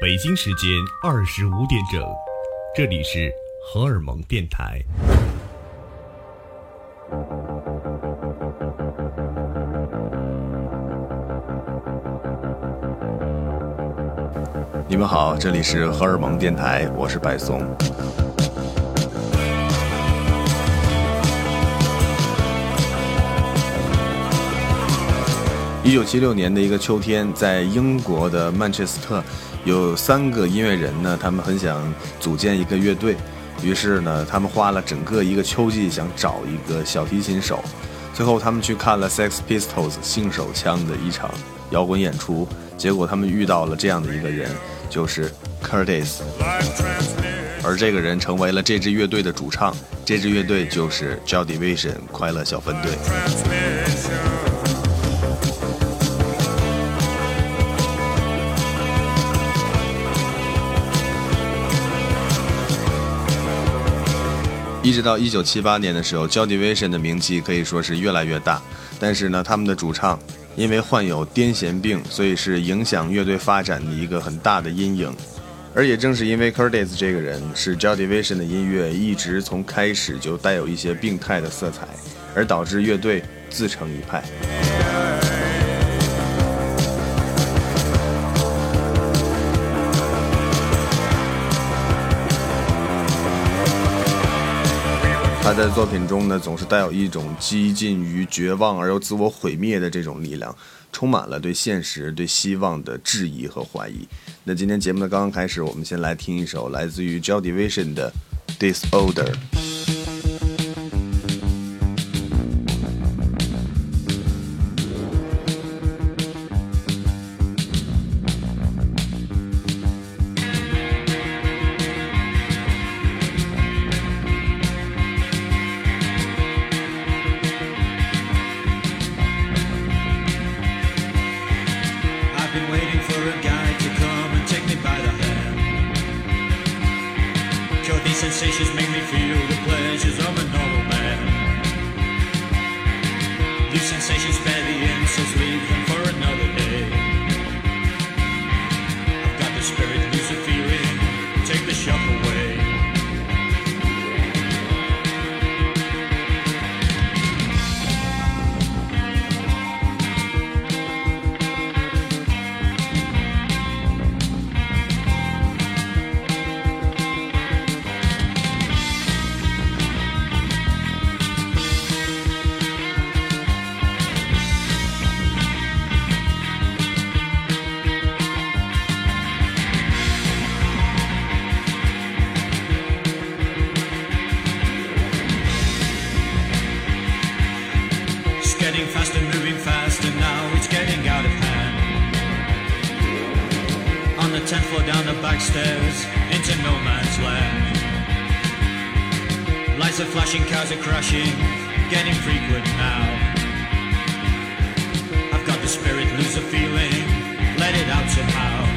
北京时间二十五点整，这里是荷尔蒙电台。你们好，这里是荷尔蒙电台，我是白松。一九七六年的一个秋天，在英国的曼彻斯特，有三个音乐人呢，他们很想组建一个乐队，于是呢，他们花了整个一个秋季想找一个小提琴手，最后他们去看了 Sex Pistols 性手枪的一场摇滚演出，结果他们遇到了这样的一个人，就是 Curtis，而这个人成为了这支乐队的主唱，这支乐队就是 jodivision 快乐小分队。一直到一九七八年的时候，Joy Division 的名气可以说是越来越大。但是呢，他们的主唱因为患有癫痫病，所以是影响乐队发展的一个很大的阴影。而也正是因为 Curtis 这个人，使 Joy Division 的音乐一直从开始就带有一些病态的色彩，而导致乐队自成一派。在作品中呢，总是带有一种激进于绝望而又自我毁灭的这种力量，充满了对现实、对希望的质疑和怀疑。那今天节目的刚刚开始，我们先来听一首来自于 jodi vision 的《Disorder》。Cars are crashing, getting frequent now. I've got the spirit, lose the feeling, let it out somehow.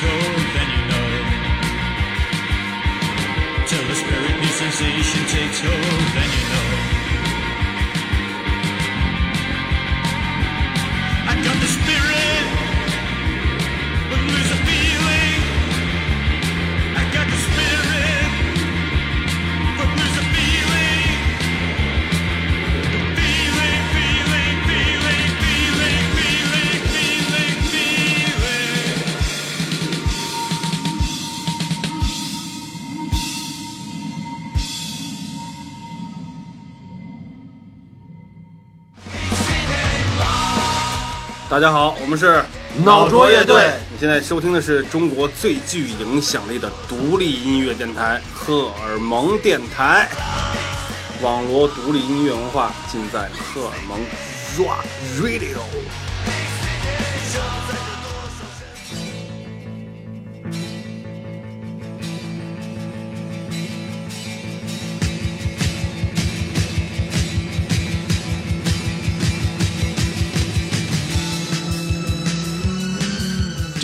Hold, then you know. Till the spirit new sensation takes hold, 大家好，我们是脑浊乐队。你现在收听的是中国最具影响力的独立音乐电台——荷尔蒙电台。网罗独立音乐文化，尽在荷尔蒙 Rock Radio。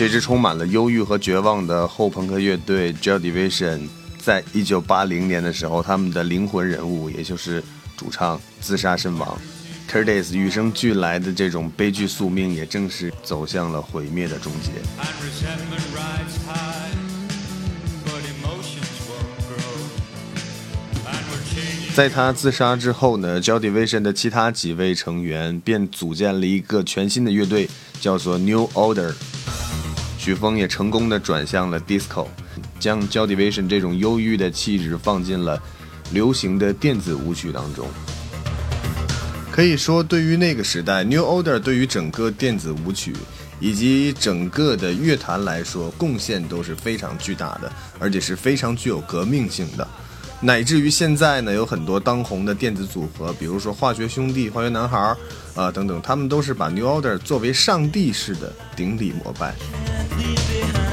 这支充满了忧郁和绝望的后朋克乐队 j o d i v i s i o n 在一九八零年的时候，他们的灵魂人物，也就是主唱自杀身亡。，Turdies 与生俱来的这种悲剧宿命，也正是走向了毁灭的终结。在他自杀之后呢 j o d i v i s i o n 的其他几位成员便组建了一个全新的乐队，叫做 New Order。曲风也成功的转向了 disco，将 j o d i v i s i o n 这种忧郁的气质放进了流行的电子舞曲当中。可以说，对于那个时代，New Order 对于整个电子舞曲以及整个的乐坛来说，贡献都是非常巨大的，而且是非常具有革命性的。乃至于现在呢，有很多当红的电子组合，比如说化学兄弟、化学男孩儿啊、等等，他们都是把 New Order 作为上帝式的顶礼膜拜。leave behind.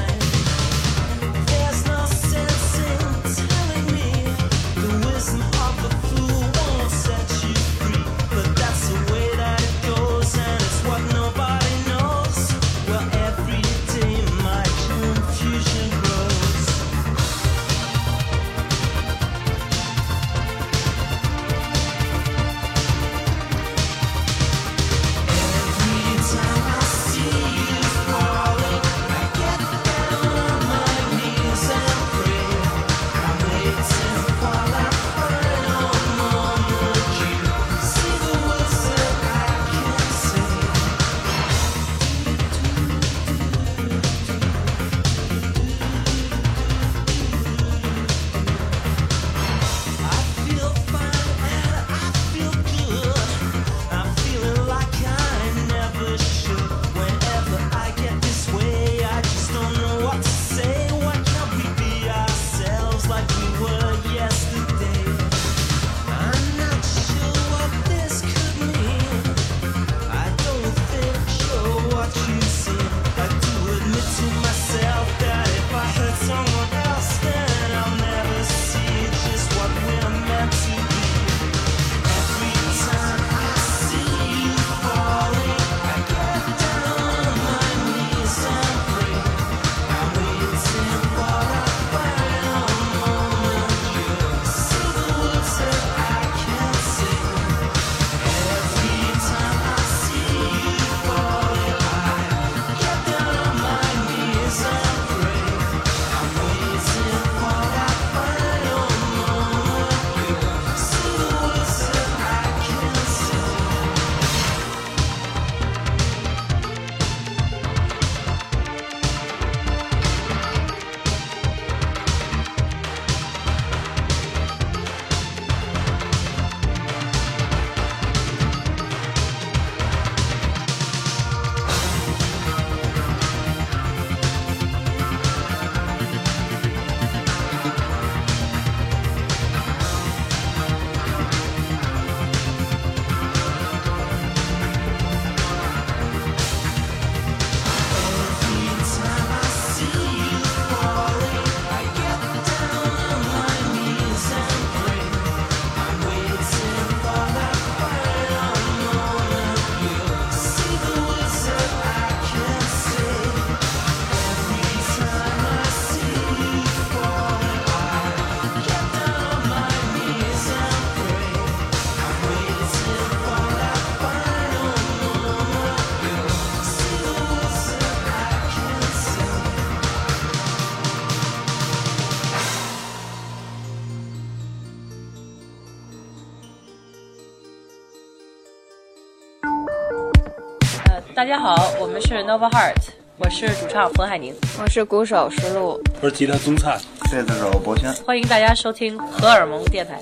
家好，我们是 Nova Heart，我是主唱冯海宁，我是鼓手石璐，我是吉他宗灿，这次手博轩，欢迎大家收听荷尔蒙电台。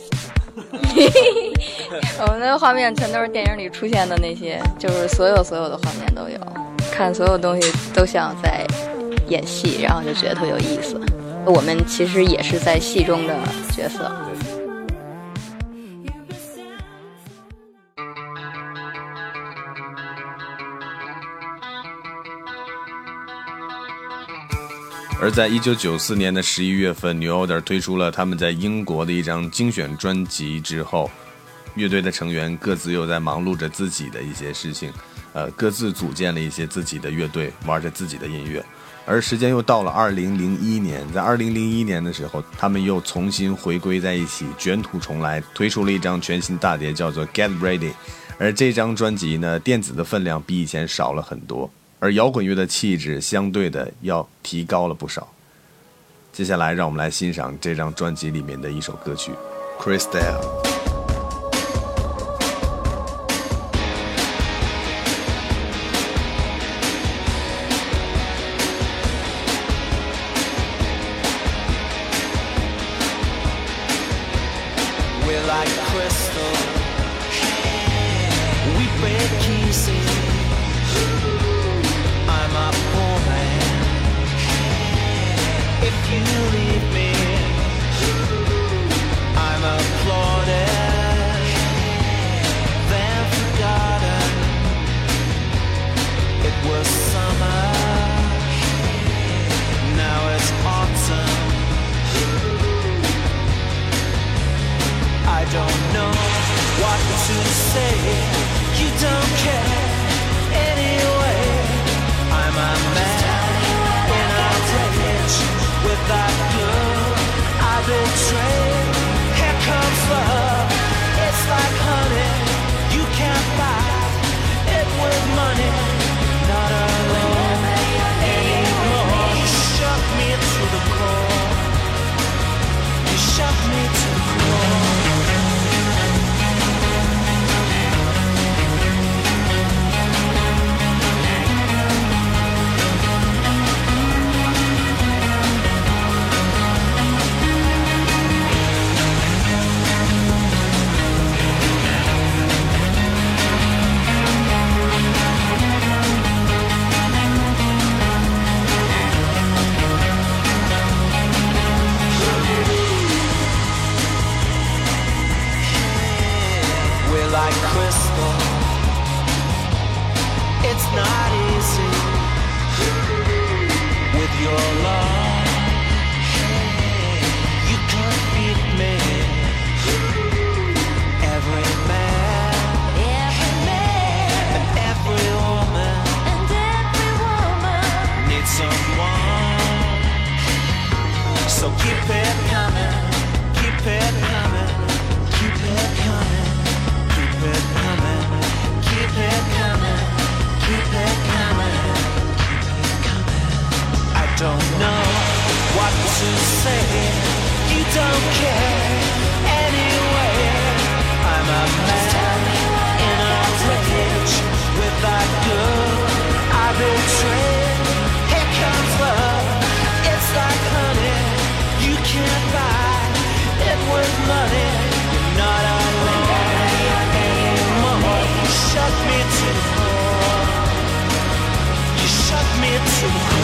我们的画面全都是电影里出现的那些，就是所有所有的画面都有，看所有东西都像在演戏，然后就觉得特有意思。我们其实也是在戏中的角色。而在一九九四年的十一月份，New Order 推出了他们在英国的一张精选专辑之后，乐队的成员各自又在忙碌着自己的一些事情，呃，各自组建了一些自己的乐队，玩着自己的音乐。而时间又到了二零零一年，在二零零一年的时候，他们又重新回归在一起，卷土重来，推出了一张全新大碟，叫做《Get Ready》。而这张专辑呢，电子的分量比以前少了很多，而摇滚乐的气质相对的要提高了不少。接下来，让我们来欣赏这张专辑里面的一首歌曲《Crystal》。Don't know what to say. You don't care anyway. I'm a man in a rage with that girl I betrayed. Here comes love. It's like honey. You can't buy it money. Anymore. You shut me to the core. You shut me to the core.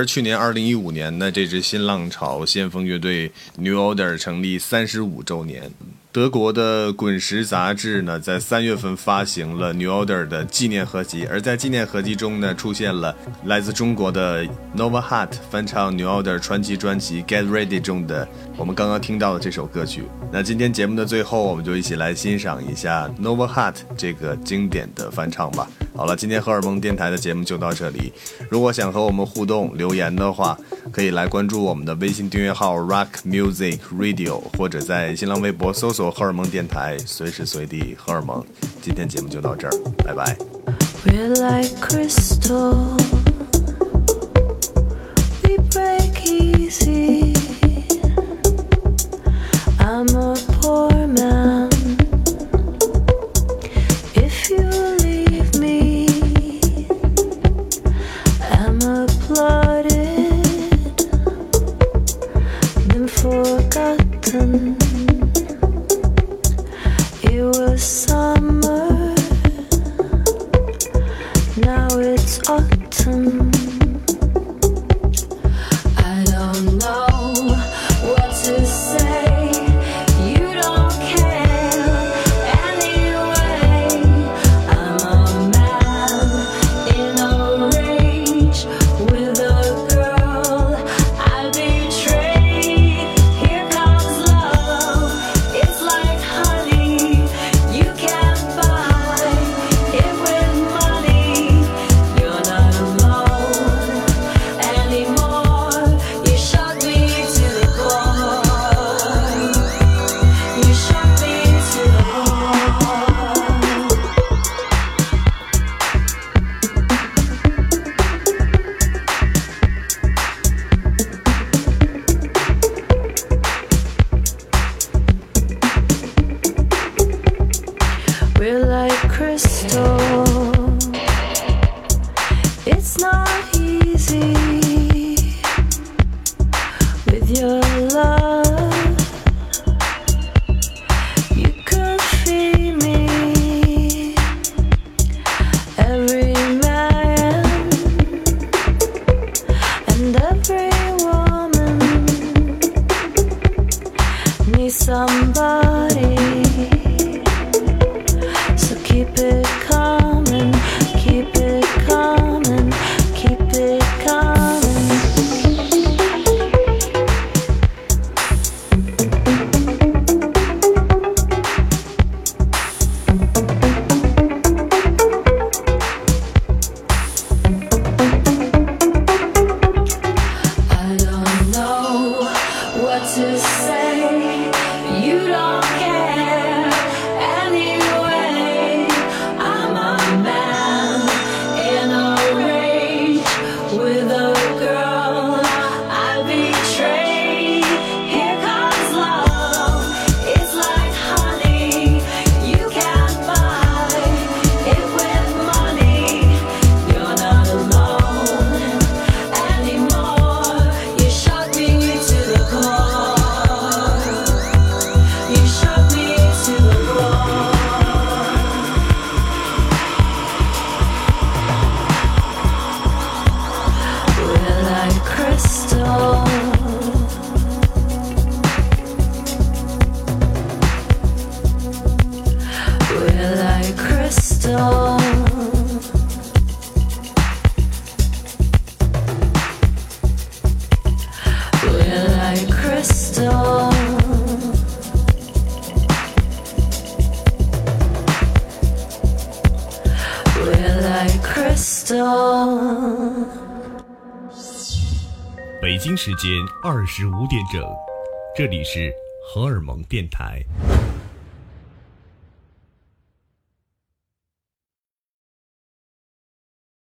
而去年二零一五年呢，这支新浪潮先锋乐队 New Order 成立三十五周年。德国的《滚石》杂志呢，在三月份发行了 New Order 的纪念合集，而在纪念合集中呢，出现了来自中国的 Nova Heart 翻唱 New Order 传奇专辑《Get Ready》中的我们刚刚听到的这首歌曲。那今天节目的最后，我们就一起来欣赏一下 Nova Heart 这个经典的翻唱吧。好了，今天荷尔蒙电台的节目就到这里。如果想和我们互动留言的话，可以来关注我们的微信订阅号 Rock Music Radio，或者在新浪微博搜索“荷尔蒙电台”，随时随地荷尔蒙。今天节目就到这儿，拜拜。We're like crystal. We break easy. I'm a So. 北京时间二十五点整，这里是荷尔蒙电台。